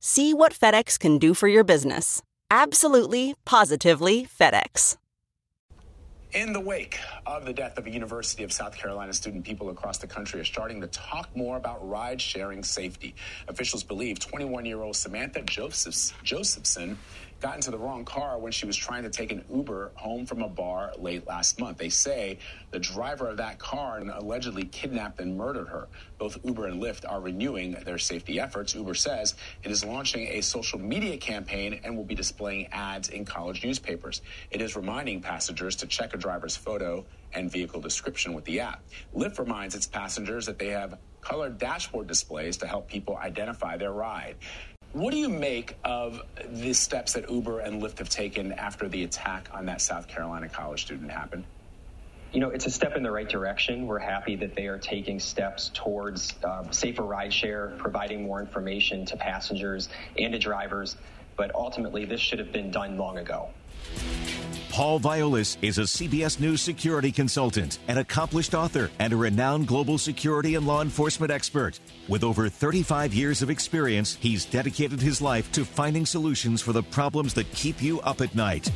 See what FedEx can do for your business. Absolutely, positively FedEx. In the wake of the death of a University of South Carolina student, people across the country are starting to talk more about ride sharing safety. Officials believe 21 year old Samantha Josephs, Josephson got into the wrong car when she was trying to take an Uber home from a bar late last month. They say the driver of that car allegedly kidnapped and murdered her. Both Uber and Lyft are renewing their safety efforts. Uber says it is launching a social media campaign and will be displaying ads in college newspapers. It is reminding passengers to check a driver's photo and vehicle description with the app. Lyft reminds its passengers that they have colored dashboard displays to help people identify their ride. What do you make of the steps that Uber and Lyft have taken after the attack on that South Carolina college student happened? You know, it's a step in the right direction. We're happy that they are taking steps towards uh, safer rideshare, providing more information to passengers and to drivers. But ultimately, this should have been done long ago. Paul Viollis is a CBS News security consultant, an accomplished author, and a renowned global security and law enforcement expert. With over 35 years of experience, he's dedicated his life to finding solutions for the problems that keep you up at night.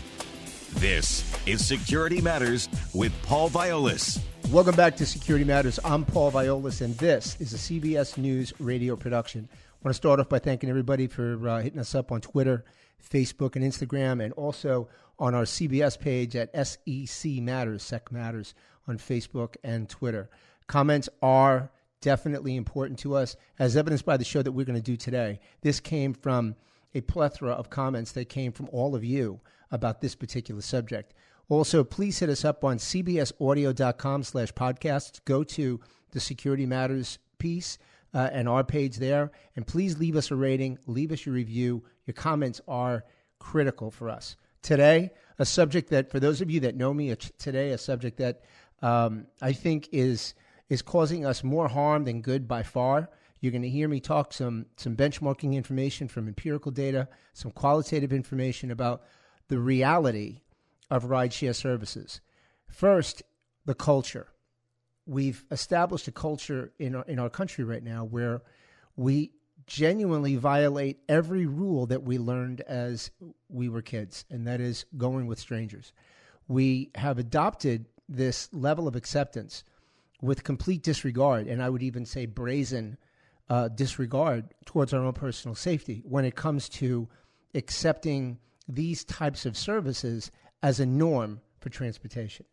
This is Security Matters with Paul Viollis. Welcome back to Security Matters. I'm Paul Viollis, and this is a CBS News radio production. I want to start off by thanking everybody for uh, hitting us up on Twitter, Facebook, and Instagram, and also on our CBS page at SEC Matters, SEC Matters on Facebook and Twitter. Comments are definitely important to us, as evidenced by the show that we're going to do today. This came from a plethora of comments that came from all of you about this particular subject. Also, please hit us up on cbsaudio.com slash podcasts. Go to the Security Matters piece uh, and our page there, and please leave us a rating, leave us your review. Your comments are critical for us today, a subject that, for those of you that know me today, a subject that um, I think is is causing us more harm than good by far. You're going to hear me talk some some benchmarking information from empirical data, some qualitative information about the reality of rideshare services. First, the culture. We've established a culture in our, in our country right now where we genuinely violate every rule that we learned as we were kids, and that is going with strangers. We have adopted this level of acceptance with complete disregard, and I would even say brazen uh, disregard towards our own personal safety when it comes to accepting these types of services as a norm for transportation.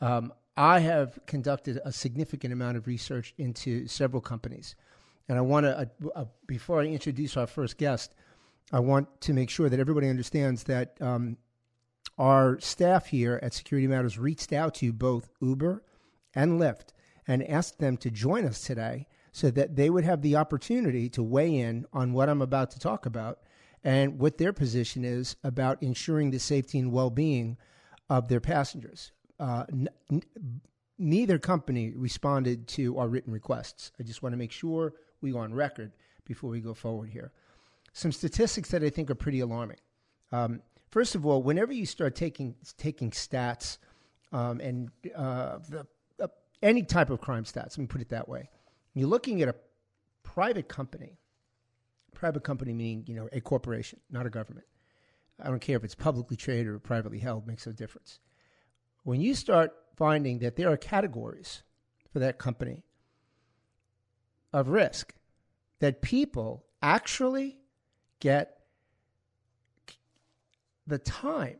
Um, I have conducted a significant amount of research into several companies and I want to, uh, uh, before I introduce our first guest, I want to make sure that everybody understands that um, our staff here at Security Matters reached out to both Uber and Lyft and asked them to join us today so that they would have the opportunity to weigh in on what I'm about to talk about and what their position is about ensuring the safety and well being of their passengers. Uh, n- neither company responded to our written requests. I just want to make sure we go on record before we go forward here. Some statistics that I think are pretty alarming. Um, first of all, whenever you start taking taking stats um, and uh, the, uh, any type of crime stats, let me put it that way, you're looking at a private company. Private company meaning you know a corporation, not a government. I don't care if it's publicly traded or privately held; makes no difference. When you start finding that there are categories for that company of risk that people actually get the time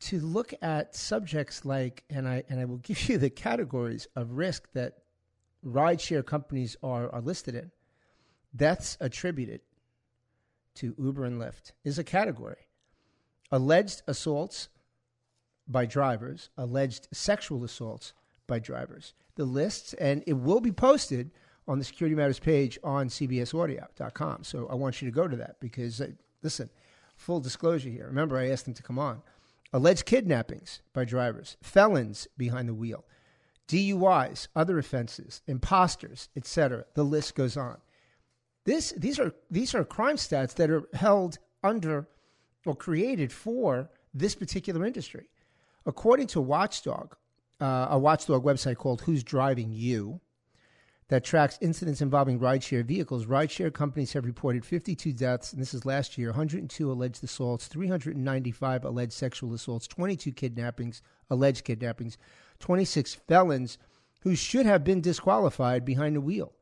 to look at subjects like and I and I will give you the categories of risk that rideshare companies are, are listed in. Deaths attributed to Uber and Lyft is a category. Alleged assaults by drivers, alleged sexual assaults by drivers, the lists, and it will be posted on the Security Matters page on CBSAudio.com. So I want you to go to that because, uh, listen, full disclosure here. Remember, I asked them to come on. Alleged kidnappings by drivers, felons behind the wheel, DUIs, other offenses, imposters, etc. The list goes on. This, these are these are crime stats that are held under or created for this particular industry. According to Watchdog, uh, a Watchdog website called Who's Driving You, that tracks incidents involving rideshare vehicles. Rideshare companies have reported 52 deaths, and this is last year, 102 alleged assaults, 395 alleged sexual assaults, 22 kidnappings, alleged kidnappings, 26 felons who should have been disqualified behind the wheel.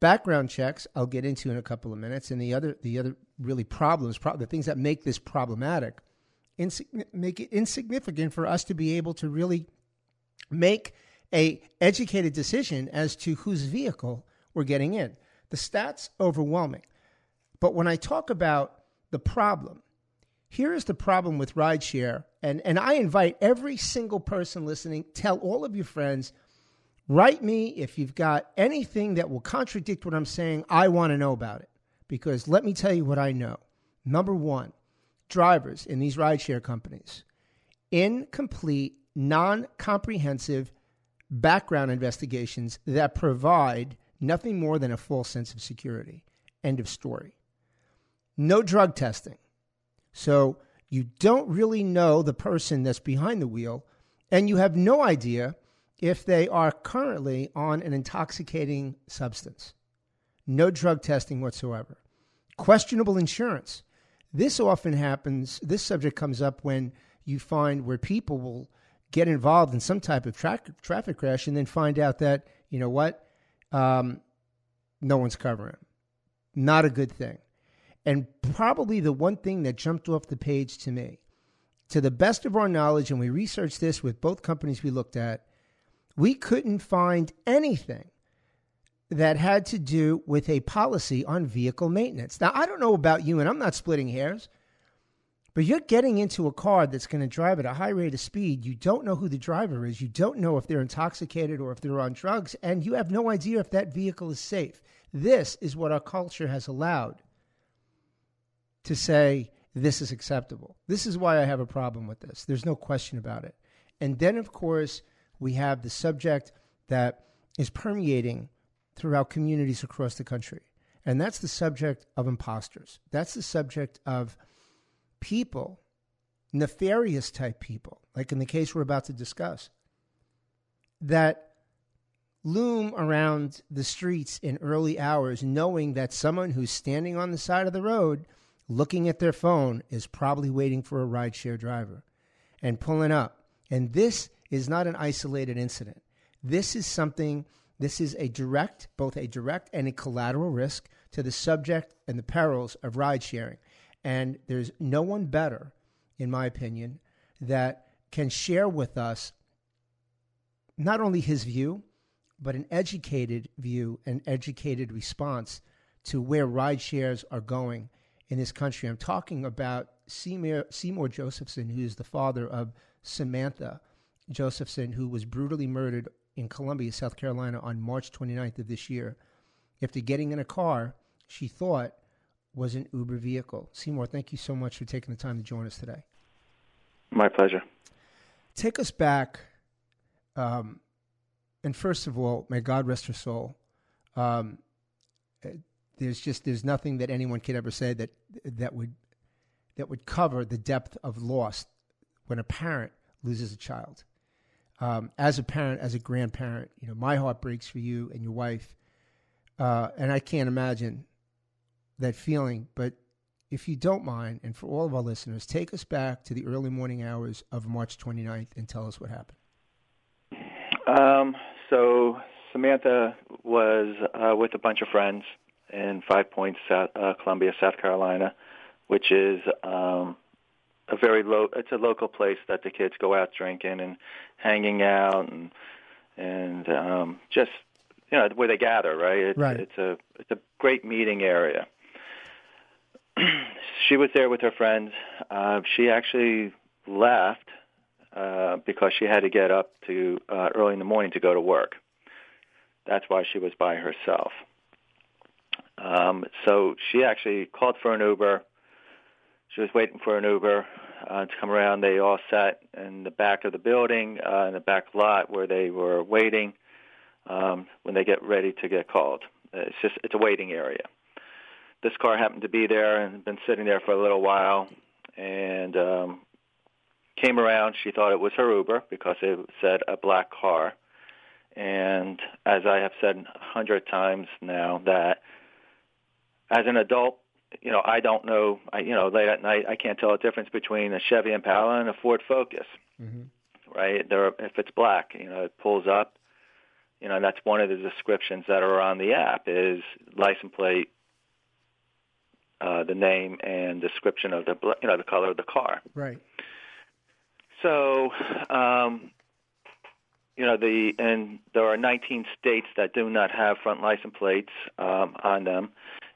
Background checks, I'll get into in a couple of minutes, and the other, the other really problems, pro- the things that make this problematic, make it insignificant for us to be able to really make a educated decision as to whose vehicle we're getting in. The stats overwhelming. But when I talk about the problem, here is the problem with rideshare, and, and I invite every single person listening, tell all of your friends, write me if you've got anything that will contradict what I'm saying. I want to know about it. Because let me tell you what I know. Number one, drivers in these rideshare companies, incomplete, non comprehensive background investigations that provide nothing more than a false sense of security. End of story. No drug testing. So you don't really know the person that's behind the wheel, and you have no idea if they are currently on an intoxicating substance. No drug testing whatsoever. Questionable insurance. This often happens, this subject comes up when you find where people will get involved in some type of tra- traffic crash and then find out that, you know what, um, no one's covering. Not a good thing. And probably the one thing that jumped off the page to me, to the best of our knowledge, and we researched this with both companies we looked at, we couldn't find anything that had to do with a policy on vehicle maintenance. Now, I don't know about you, and I'm not splitting hairs. But you're getting into a car that's going to drive at a high rate of speed. You don't know who the driver is. You don't know if they're intoxicated or if they're on drugs. And you have no idea if that vehicle is safe. This is what our culture has allowed to say this is acceptable. This is why I have a problem with this. There's no question about it. And then, of course, we have the subject that is permeating throughout communities across the country. And that's the subject of imposters. That's the subject of people, nefarious type people, like in the case we're about to discuss, that loom around the streets in early hours, knowing that someone who's standing on the side of the road looking at their phone is probably waiting for a rideshare driver and pulling up. And this is not an isolated incident. This is something, this is a direct, both a direct and a collateral risk to the subject and the perils of ride sharing. And there's no one better, in my opinion, that can share with us not only his view, but an educated view, an educated response to where ride shares are going in this country. I'm talking about Seymour, Seymour Josephson, who is the father of Samantha Josephson, who was brutally murdered in Columbia, South Carolina on March 29th of this year. After getting in a car, she thought was an Uber vehicle. Seymour, thank you so much for taking the time to join us today. My pleasure. Take us back. Um, and first of all, may God rest her soul. Um, there's just there's nothing that anyone could ever say that that would that would cover the depth of loss when a parent loses a child. Um, as a parent, as a grandparent, you know, my heart breaks for you and your wife, uh, and I can't imagine that feeling. But if you don't mind, and for all of our listeners, take us back to the early morning hours of March 29th and tell us what happened. Um, so Samantha was uh, with a bunch of friends in Five Points, South, uh, Columbia, South Carolina, which is um, a very low. It's a local place that the kids go out drinking and hanging out and and um, just you know where they gather. Right. It's, right. It's a it's a great meeting area. she was there with her friends. Uh, she actually left uh, because she had to get up to uh, early in the morning to go to work. that's why she was by herself. Um, so she actually called for an Uber. She was waiting for an Uber uh, to come around. They all sat in the back of the building, uh, in the back lot where they were waiting um, when they get ready to get called. It's just it's a waiting area. This car happened to be there and been sitting there for a little while, and um, came around. She thought it was her Uber because it said a black car. And as I have said a hundred times now, that as an adult, you know, I don't know. I, you know, late at night, I can't tell the difference between a Chevy Impala and a Ford Focus. Mm-hmm. Right? There, if it's black, you know, it pulls up. You know, that's one of the descriptions that are on the app is license plate, uh, the name, and description of the you know the color of the car. Right. So, um, you know, the and there are 19 states that do not have front license plates um, on them,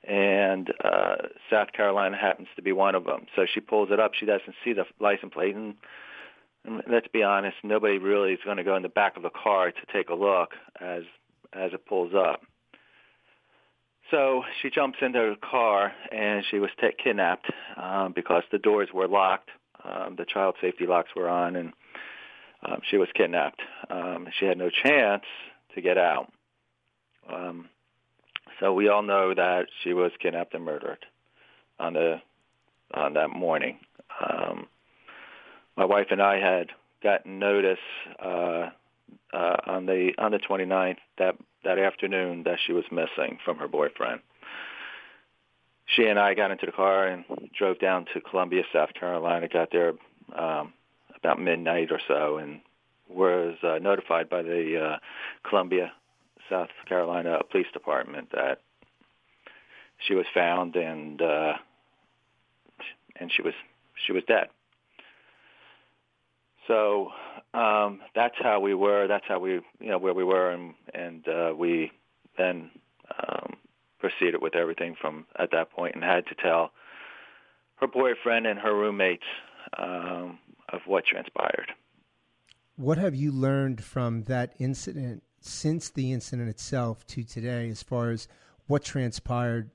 and uh, South Carolina happens to be one of them. So she pulls it up. She doesn't see the license plate, and, and let's be honest, nobody really is going to go in the back of the car to take a look as as it pulls up. So she jumps into the car, and she was t- kidnapped um, because the doors were locked um, the child safety locks were on, and um, she was kidnapped. Um, she had no chance to get out. Um, so we all know that she was kidnapped and murdered on the on that morning. Um, my wife and I had gotten notice uh, uh, on the on the 29th that that afternoon that she was missing from her boyfriend she and I got into the car and drove down to Columbia, South Carolina. Got there um, about midnight or so, and was uh, notified by the uh, Columbia, South Carolina Police Department that she was found and uh, and she was she was dead. So um, that's how we were. That's how we you know where we were, and and uh, we then um, proceeded with everything from at that point and had to tell her boyfriend and her roommates um, of what transpired. What have you learned from that incident since the incident itself to today, as far as what transpired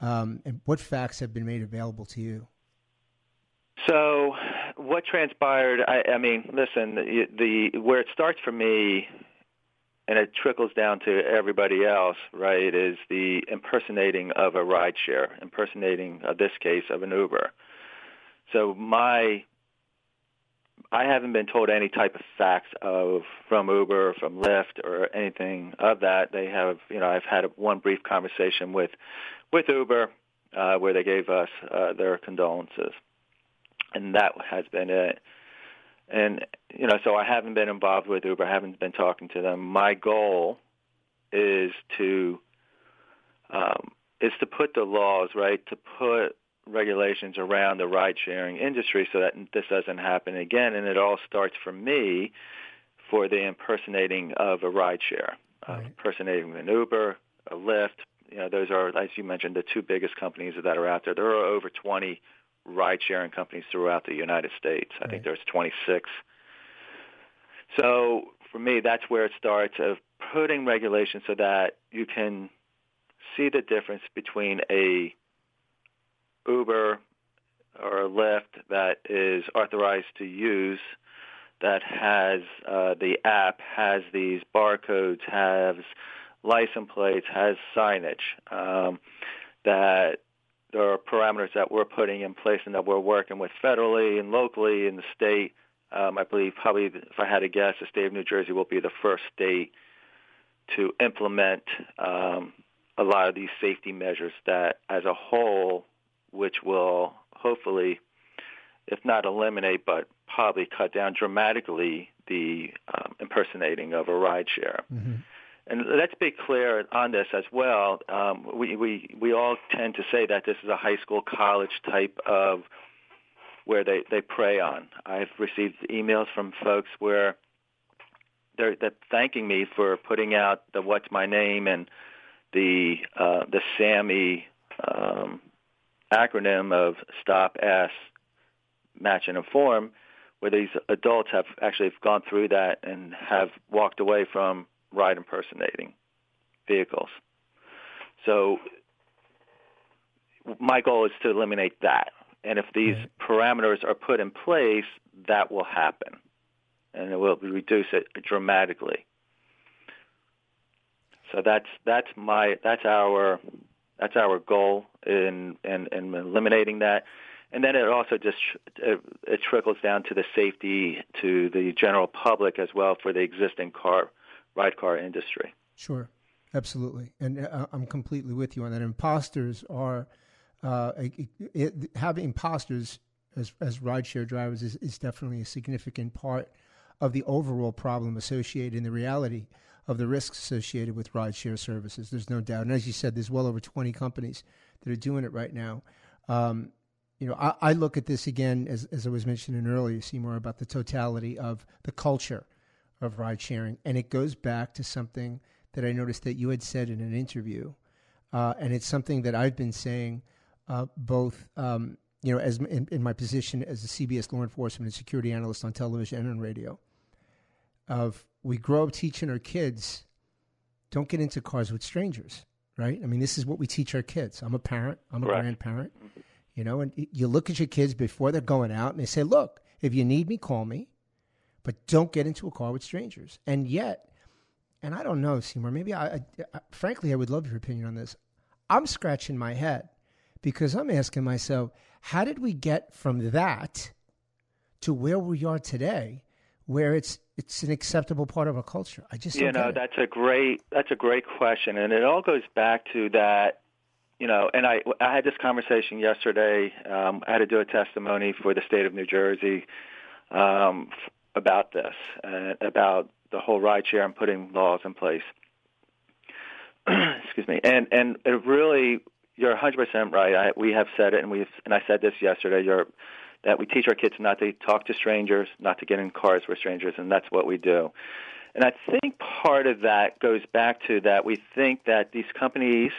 um, and what facts have been made available to you? So, what transpired? I, I mean, listen, the, the where it starts for me and it trickles down to everybody else, right, is the impersonating of a rideshare, impersonating, uh, this case, of an Uber. So my, I haven't been told any type of facts of from Uber, or from Lyft, or anything of that. They have, you know, I've had one brief conversation with, with Uber, uh, where they gave us uh, their condolences, and that has been it and you know, so I haven't been involved with Uber. I haven't been talking to them. My goal is to um, is to put the laws right to put regulations around the ride sharing industry so that this doesn't happen again. And it all starts for me for the impersonating of a ride share, uh, right. uh, impersonating an Uber, a Lyft. You know, those are, as you mentioned, the two biggest companies that are out there. There are over 20 ride sharing companies throughout the United States. I right. think there's 26. So for me, that's where it starts of putting regulations so that you can see the difference between a Uber or a Lyft that is authorized to use that has uh, the app has these barcodes, has license plates, has signage um, that there are parameters that we're putting in place and that we're working with federally and locally in the state. Um, I believe probably, if I had to guess, the state of New Jersey will be the first state to implement um, a lot of these safety measures that, as a whole, which will hopefully, if not eliminate, but probably cut down dramatically the um, impersonating of a rideshare. Mm-hmm. And let's be clear on this as well. Um, we, we, we all tend to say that this is a high school, college type of where they, they prey on. I've received emails from folks where they're, they're thanking me for putting out the what's my name and the uh, the SAMI um, acronym of Stop, Ask, Match, and Inform, where these adults have actually gone through that and have walked away from ride impersonating. vehicles. So my goal is to eliminate that. And if these parameters are put in place, that will happen, and it will reduce it dramatically. So that's that's my that's our that's our goal in in, in eliminating that. And then it also just it, it trickles down to the safety to the general public as well for the existing car car industry. Sure, absolutely, and uh, I'm completely with you on that. Imposters are uh, it, it, having imposters as as rideshare drivers is, is definitely a significant part of the overall problem associated in the reality of the risks associated with rideshare services. There's no doubt, and as you said, there's well over 20 companies that are doing it right now. Um, you know, I, I, look at this again as as I was mentioning earlier, Seymour, about the totality of the culture of ride sharing, and it goes back to something that I noticed that you had said in an interview, uh, and it's something that I've been saying uh, both. Um, you know, as in, in, my position as a CBS law enforcement and security analyst on television and on radio, of we grow up teaching our kids, don't get into cars with strangers, right? I mean, this is what we teach our kids. I'm a parent. I'm a grandparent. You know, and you look at your kids before they're going out, and they say, "Look, if you need me, call me, but don't get into a car with strangers." And yet, and I don't know, Seymour. Maybe I, I, I frankly, I would love your opinion on this. I'm scratching my head because I'm asking myself, how did we get from that to where we are today, where it's it's an acceptable part of our culture? I just you know that's a great that's a great question, and it all goes back to that. You know, and I I had this conversation yesterday. Um, I had to do a testimony for the state of New Jersey um, about this, uh, about the whole ride rideshare and putting laws in place. Excuse me, and and it really you're 100% right. I, we have said it, and we and I said this yesterday. You're, that we teach our kids not to talk to strangers, not to get in cars with strangers, and that's what we do. And I think part of that goes back to that we think that these companies,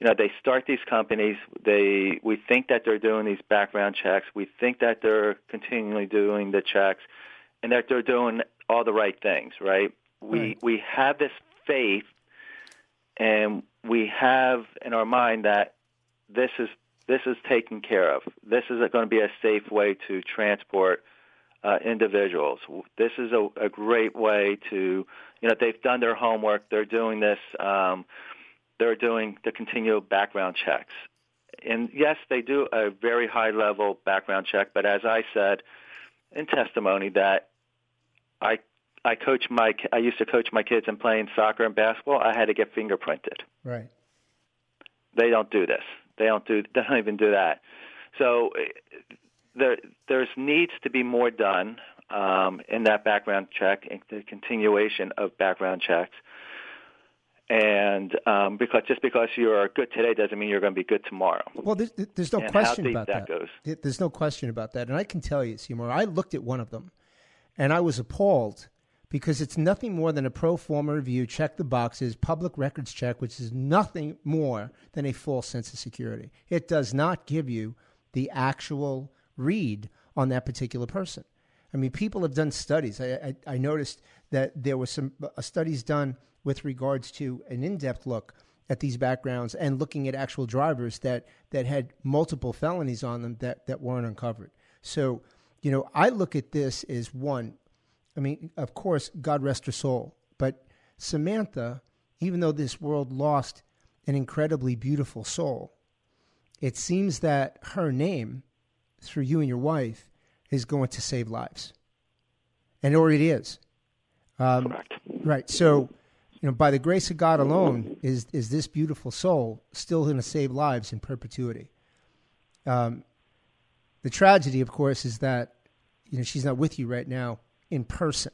you know, they start these companies. They we think that they're doing these background checks. We think that they're continually doing the checks, and that they're doing all the right things. Right? We right. we have this faith and we have in our mind that this is this is taken care of. This is going to be a safe way to transport uh, individuals. This is a, a, great way to, you know, they've done their homework. They're doing this. Um, they're doing the continual background checks. And yes, they do a very high level background check. But as I said in testimony, that I I coach my I used to coach my kids in playing soccer and basketball. I had to get fingerprinted. Right. They don't do this. They don't do. They don't even do that. So there there's needs to be more done um, in that background check, in the continuation of background checks. And um, because just because you're good today doesn't mean you're going to be good tomorrow. Well, there's, there's no and question about that. that. Goes. There's no question about that. And I can tell you, Seymour, I looked at one of them, and I was appalled because it's nothing more than a pro forma review, check the boxes, public records check, which is nothing more than a false sense of security. It does not give you the actual read on that particular person. I mean, people have done studies. I, I, I noticed that there were some uh, studies done with regards to an in-depth look at these backgrounds and looking at actual drivers that that had multiple felonies on them that that weren't uncovered. So, you know, I look at this as one I mean, of course, God rest her soul. But Samantha, even though this world lost an incredibly beautiful soul, it seems that her name, through you and your wife, is going to save lives. and or it is. Um, Correct. Right. So, you know, by the grace of God alone, is is this beautiful soul still going to save lives in perpetuity? Um, the tragedy, of course, is that you know she's not with you right now in person.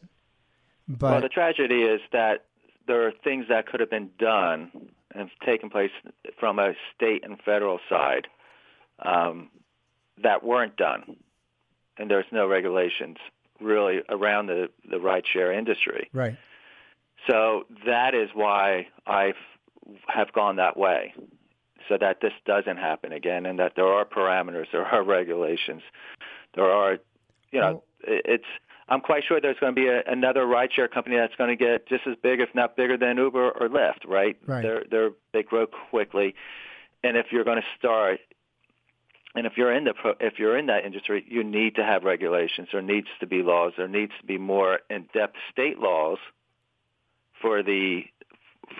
But well, the tragedy is that there are things that could have been done and taken place from a state and federal side um, that weren't done, and there's no regulations really around the the rideshare industry. Right. So that is why I have gone that way, so that this doesn't happen again, and that there are parameters, there are regulations, there are, you know, it's I'm quite sure there's going to be a, another rideshare company that's going to get just as big, if not bigger, than Uber or Lyft. Right? Right. They're they're they grow quickly, and if you're going to start, and if you're in the pro, if you're in that industry, you need to have regulations. There needs to be laws. There needs to be more in-depth state laws for the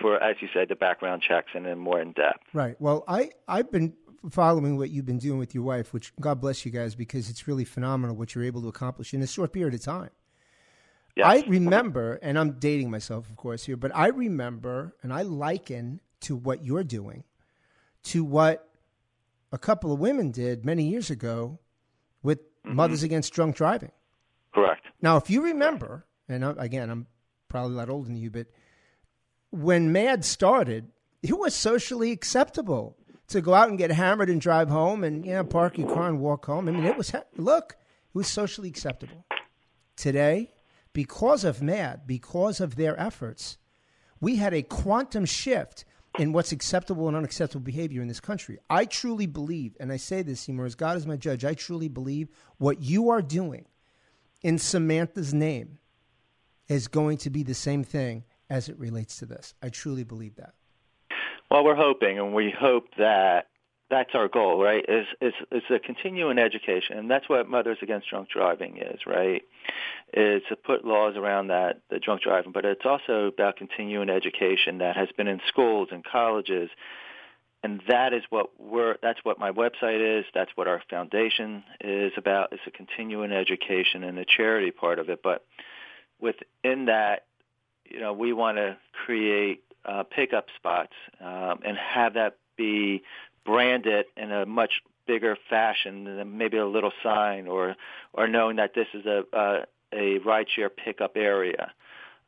for as you said the background checks and then more in depth. Right. Well, I I've been following what you've been doing with your wife, which God bless you guys because it's really phenomenal what you're able to accomplish in a short period of time. Yes. I remember, and I'm dating myself, of course, here, but I remember, and I liken to what you're doing to what a couple of women did many years ago with Mm-hmm. Mothers Against Drunk Driving. Correct. Now, if you remember, and again, I'm probably a lot older than you, but when MADD started, it was socially acceptable to go out and get hammered and drive home and you know park your car and walk home. I mean, it was look, it was socially acceptable. Today, because of MADD, because of their efforts, we had a quantum shift in what's acceptable and unacceptable behavior in this country. I truly believe, and I say this, Seymour, as God is my judge, I truly believe what you are doing in Samantha's name is going to be the same thing as it relates to this. I truly believe that. Well, we're hoping, and we hope that that's our goal, right? Is is is a continuing education, and that's what Mothers Against Drunk Driving is, right? Is to put laws around that the drunk driving, but it's also about continuing education that has been in schools and colleges, and that is what we're. That's what my website is. That's what our foundation is about. Is a continuing education and the charity part of it, but within that, you know, we want to create uh, pickup spots um, and have that be branded in a much bigger fashion than maybe a little sign or or knowing that this is a uh, a rideshare pickup area.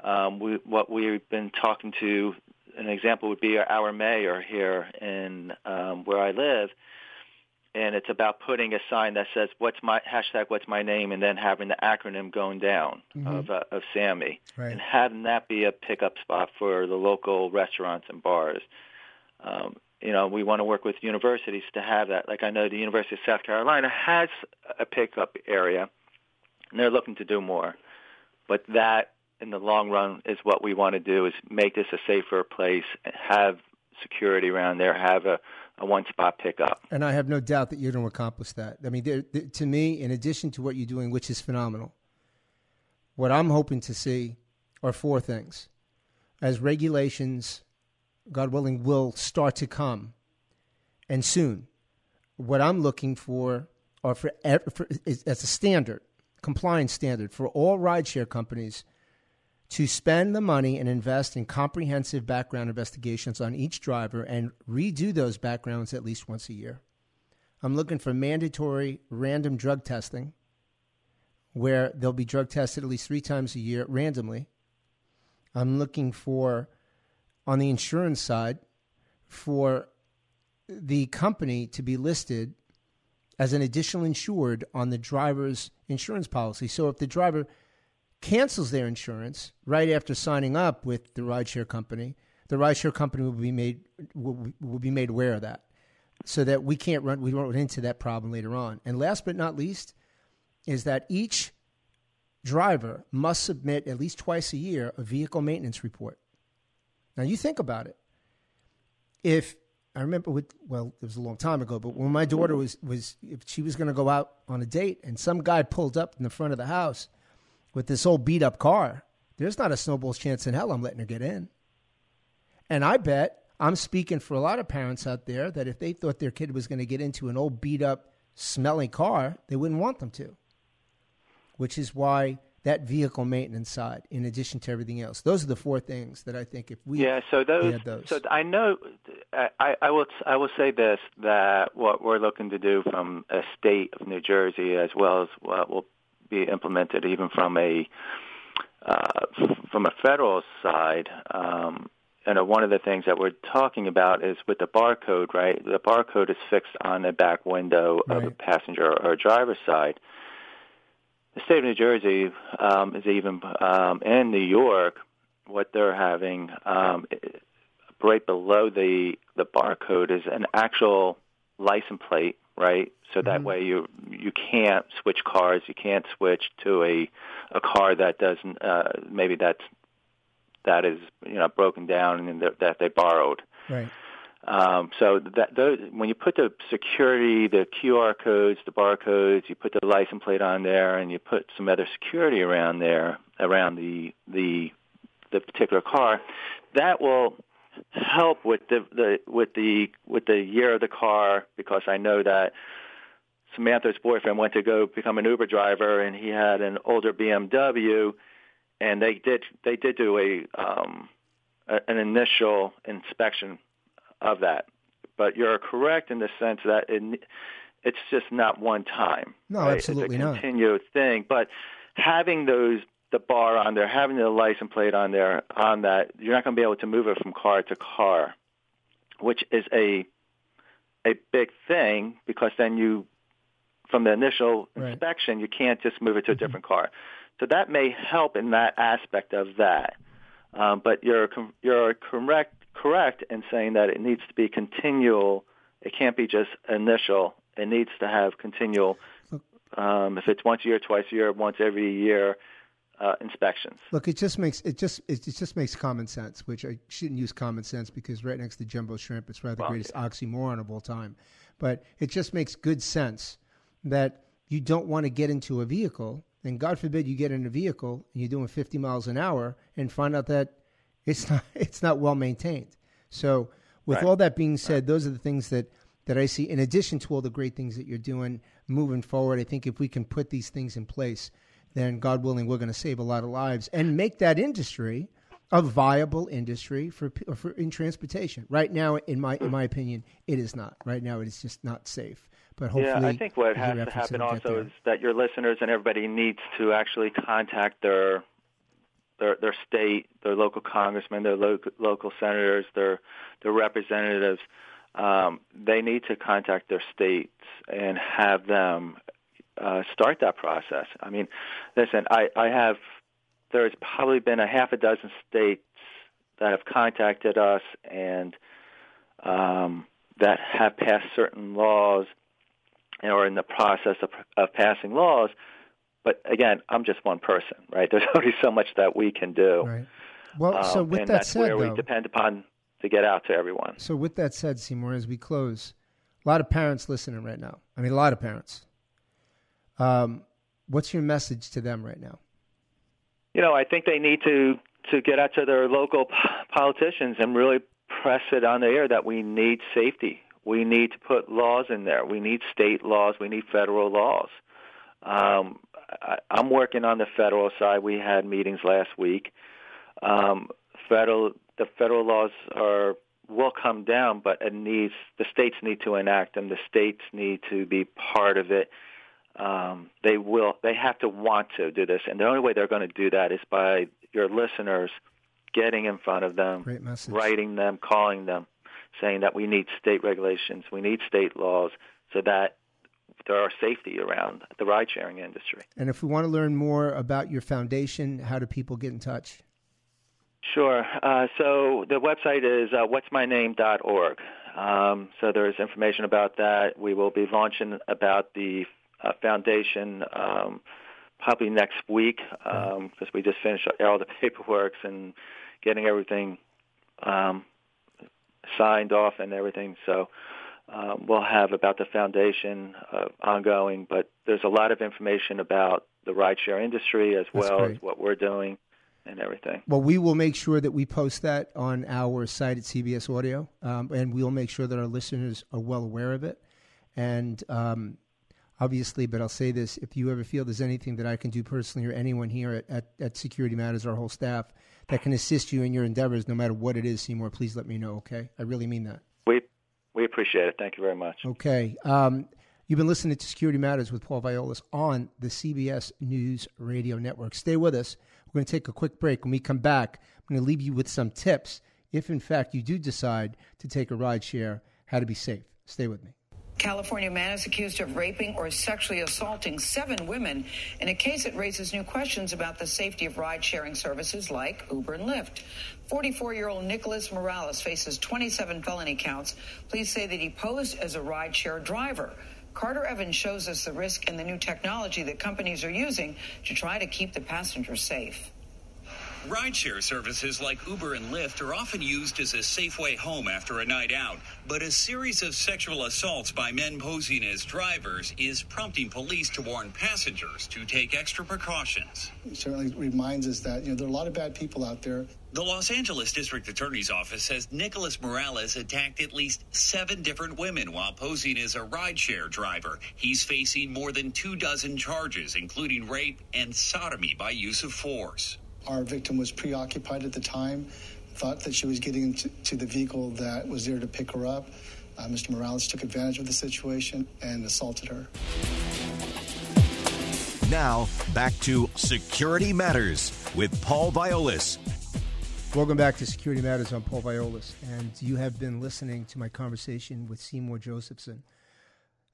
Um, we, what we've been talking to, an example would be our mayor here in um, where I live, and it's about putting a sign that says "What's my hashtag What's my name?" and then having the acronym going down Mhm. of uh, of SAMI, Right. and having that be a pickup spot for the local restaurants and bars. Um, you know, we want to work with universities to have that. Like I know the University of South Carolina has a pickup area, and they're looking to do more. But that, in the long run, is what we want to do: is make this a safer place, have security around there, have a, a one-spot pickup. And I have no doubt that you're going to accomplish that. I mean, to me, in addition to what you're doing, which is phenomenal, what I'm hoping to see are four things. As regulations, God willing, will start to come, and soon, what I'm looking for are for, er, for is, as a standard, compliance standard for all rideshare companies to spend the money and invest in comprehensive background investigations on each driver and redo those backgrounds at least once a year. I'm looking for mandatory random drug testing where they'll be drug tested at least three times a year randomly. I'm looking for, on the insurance side, for the company to be listed as an additional insured on the driver's insurance policy. So if the driver cancels their insurance right after signing up with the rideshare company, the rideshare company will be made will, will be made aware of that, so that we can't run we run into that problem later on. And last but not least, is that each driver must submit at least twice a year a vehicle maintenance report. Now you think about it. If I remember with well, it was a long time ago, but when my daughter was was if she was going to go out on a date and some guy pulled up in the front of the house with this old beat up car, there's not a snowball's chance in hell I'm letting her get in. And I bet I'm speaking for a lot of parents out there that if they thought their kid was going to get into an old beat up, smelly car, they wouldn't want them to. Which is why that vehicle maintenance side, in addition to everything else, those are the four things that I think if we Yeah, so those, had those. so I know, I, I will, I will say this that what we're looking to do from a state of New Jersey, as well as what will be implemented even from a uh, from a federal side. Um, you know, one of the things that we're talking about is with the barcode, right? The barcode is fixed on the back window of a passenger or driver's side. The state of New Jersey um, is even um, in New York. What they're having um, right below the the barcode is an actual license plate right? So that mm-hmm. way you you can't switch cars. You can't switch to a a car that doesn't uh, maybe that's that is you know broken down and that they borrowed. Right. Um, so that those, when you put the security, the QR codes, the barcodes, you put the license plate on there, and you put some other security around there around the the the particular car, that will help with the, the with the with the year of the car because I know that Samantha's boyfriend went to go become an Uber driver and he had an older BMW and they did they did do a um a, an initial inspection of that. But you're correct in the sense that it, it's just not one time. No, right? absolutely it's a continued thing. But having those the bar on there, having the license plate on there on that, you're not going to be able to move it from car to car, which is a a big thing because then you from the initial right. inspection you can't just move it to a mm-hmm. different car. So that may help in that aspect of that. Um, but you're you're correct correct in saying that it needs to be continual. It can't be just initial. It needs to have continual. Um, if it's once a year, twice a year, once every year, uh, inspections. Look, it just makes it just it, just makes common sense. Which I shouldn't use common sense because right next to jumbo shrimp, it's rather well, the greatest yeah. oxymoron of all time. But it just makes good sense that you don't want to get into a vehicle, and God forbid you get in a vehicle and you're doing 50 miles an hour and find out that it's not it's not well maintained. So, with right. all that being said, right. those are the things that that I see. In addition to all the great things that you're doing moving forward, I think if we can put these things in place, then God willing, we're going to save a lot of lives and make that industry a viable industry for, for in transportation. Right now, in my in my opinion, it is not. Right now, it is just not safe. But hopefully, yeah, I think what has to happen also is that your listeners and everybody needs to actually contact their their their state, their local congressmen, their local local senators, their their representatives. Um, they need to contact their states and have them uh, start that process. I mean, listen, I, I have. There's probably been a half a dozen states that have contacted us and um, that have passed certain laws or in the process of, of passing laws but again, I'm just one person, right? There's only so much that we can do. Right. Well, um, so with and that that's said, where though, we depend upon to get out to everyone. So with that said, Seymour, as we close, a lot of parents listening right now. I mean, a lot of parents. Um, what's your message to them right now? You know, I think they need to to get out to their local politicians and really press it on the air that we need safety. We need to put laws in there. We need state laws. We need federal laws. Um, I, I'm working on the federal side. We had meetings last week. Um, federal the federal laws are will come down, but it needs the states need to enact them. The states need to be part of it. Um, they will. They have to want to do this, and the only way they're going to do that is by your listeners getting in front of them, writing them, calling them, saying that we need state regulations, we need state laws, so that there are safety around the ride sharing industry. And if we want to learn more about your foundation, how do people get in touch? Sure. Uh, so the website is uh, what'smyname.org. Um, so there's information about that. We will be launching about the uh, foundation um, probably next week because um, we just finished all the paperwork and getting everything um, signed off and everything. So um, we'll have about the foundation uh, ongoing, but there's a lot of information about the rideshare industry as That's well great. as what we're doing and everything. Well, we will make sure that we post that on our site at CBS Audio, um, and we'll make sure that our listeners are well aware of it. And um, obviously, but I'll say this: if you ever feel there's anything that I can do personally, or anyone here at, at, at Security Matters, our whole staff, that can assist you in your endeavors, no matter what it is, Seymour, please let me know. Okay, I really mean that. We we appreciate it. Thank you very much. Okay. Um, you've been listening to Security Matters with Paul Viollis on the CBS News Radio Network. Stay with us. We're going to take a quick break. When we come back, I'm going to leave you with some tips if, in fact, you do decide to take a ride share, how to be safe. Stay with me. California man is accused of raping or sexually assaulting seven women in a case that raises new questions about the safety of ride sharing services like Uber and Lyft. 44 year old Nicholas Morales faces 27 felony counts. Police say that he posed as a ride share driver. Carter Evans shows us the risk and the new technology that companies are using to try to keep the passengers safe. Rideshare services like Uber and Lyft are often used as a safe way home after a night out, but a series of sexual assaults by men posing as drivers is prompting police to warn passengers to take extra precautions. It certainly reminds us that you know there are a lot of bad people out there. The Los Angeles District Attorney's Office says Nicholas Morales attacked at least seven different women while posing as a rideshare driver. He's facing more than two dozen charges, including rape and sodomy by use of force. Our victim was preoccupied at the time, thought that she was getting into the vehicle that was there to pick her up. Uh, Mr. Morales took advantage of the situation and assaulted her. Now, back to Security Matters with Paul Viollis. Welcome back to Security Matters. I'm Paul Viollis, and you have been listening to my conversation with Seymour Josephson,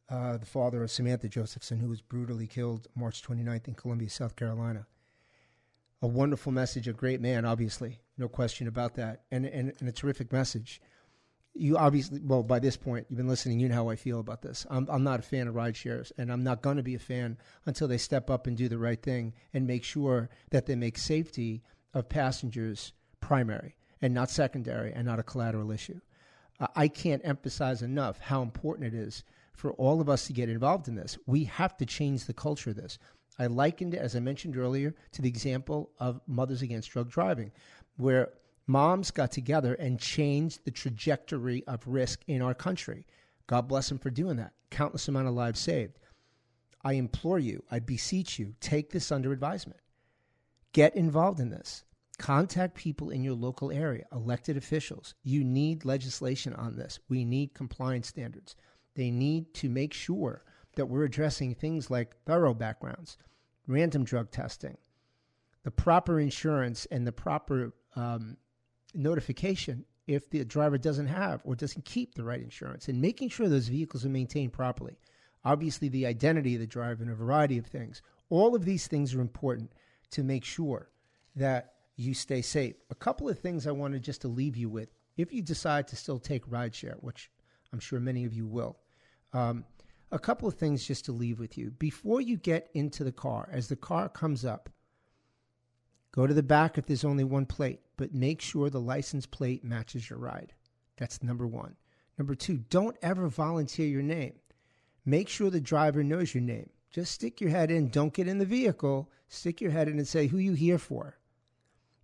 uh, the father of Samantha Josephson, who was brutally killed March 29th in Columbia, South Carolina a wonderful message, a great man, obviously, no question about that, and, and, and a terrific message. You obviously, well, by this point, you've been listening. You know how I feel about this. I'm, I'm not a fan of ride shares, and I'm not going to be a fan until they step up and do the right thing and make sure that they make safety of passengers primary and not secondary and not a collateral issue. I can't emphasize enough how important it is for all of us to get involved in this. We have to change the culture of this. I likened it, as I mentioned earlier, to the example of Mothers Against Drug Driving, where moms got together and changed the trajectory of risk in our country. God bless them for doing that. Countless amount of lives saved. I implore you, I beseech you, take this under advisement. Get involved in this. Contact people in your local area, elected officials. You need legislation on this. We need compliance standards. They need to make sure that we're addressing things like thorough backgrounds, random drug testing, the proper insurance, and the proper um, notification if the driver doesn't have or doesn't keep the right insurance, and making sure those vehicles are maintained properly. Obviously, the identity of the driver and a variety of things. All of these things are important to make sure that you stay safe. A couple of things I wanted just to leave you with. If you decide to still take rideshare, which I'm sure many of you will, um, a couple of things just to leave with you. Before you get into the car, as the car comes up, go to the back if there's only one plate, but make sure the license plate matches your ride. That's number one. Number two, don't ever volunteer your name. Make sure the driver knows your name. Just stick your head in. Don't get in the vehicle. Stick your head in and say, Who you here for?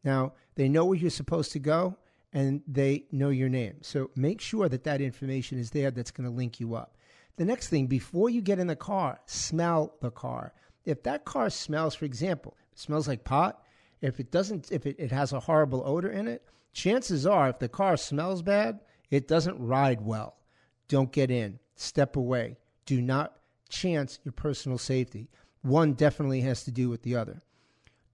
Now, they know where you're supposed to go and they know your name. So make sure that that information is there that's going to link you up. The next thing, before you get in the car, smell the car. If that car smells, for example, smells like pot, if it doesn't, if it, it has a horrible odor in it, chances are if the car smells bad, it doesn't ride well. Don't get in. Step away. Do not chance your personal safety. One definitely has to do with the other.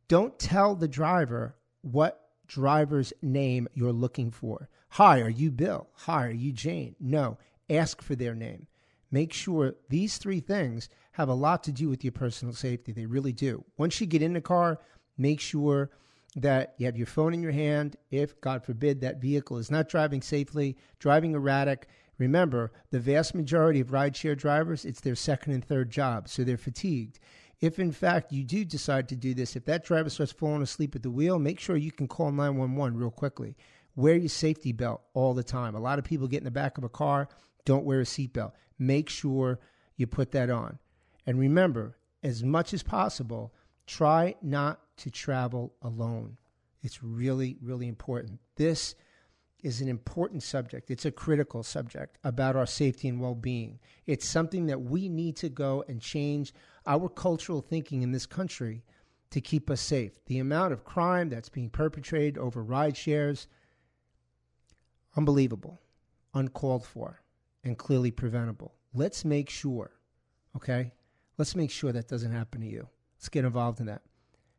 Don't tell the driver what driver's name you're looking for. Hi, are you Bill? Hi, are you Jane? No, ask for their name. Make sure these three things have a lot to do with your personal safety. They really do. Once you get in the car, make sure that you have your phone in your hand. If, God forbid, that vehicle is not driving safely, driving erratic, remember the vast majority of rideshare drivers, it's their second and third job, so they're fatigued. If in fact you do decide to do this, if that driver starts falling asleep at the wheel, make sure you can call 911 real quickly. Wear your safety belt all the time. A lot of people get in the back of a car, don't wear a seatbelt make sure you put that on. And remember, as much as possible, try not to travel alone. It's really, really important. This is an important subject. It's a critical subject about our safety and well being. It's something that we need to go and change our cultural thinking in this country to keep us safe. The amount of crime that's being perpetrated over ride shares, unbelievable, uncalled for and clearly preventable. Let's make sure, okay? Let's make sure that doesn't happen to you. Let's get involved in that.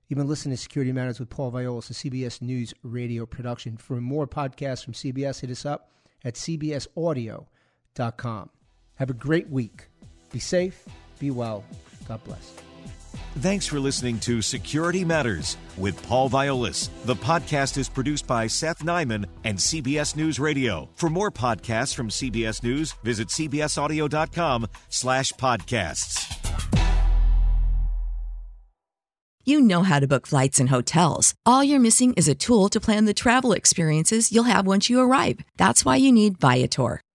You've been listening to Security Matters with Paul Viollis, a CBS News radio production. For more podcasts from CBS, hit us up at cbsaudio.com. Have a great week. Be safe, be well. God bless. Thanks for listening to Security Matters with Paul Viollis. The podcast is produced by Seth Nyman and CBS News Radio. For more podcasts from CBS News, visit cbsaudio.com slash podcasts. You know how to book flights and hotels. All you're missing is a tool to plan the travel experiences you'll have once you arrive. That's why you need Viator.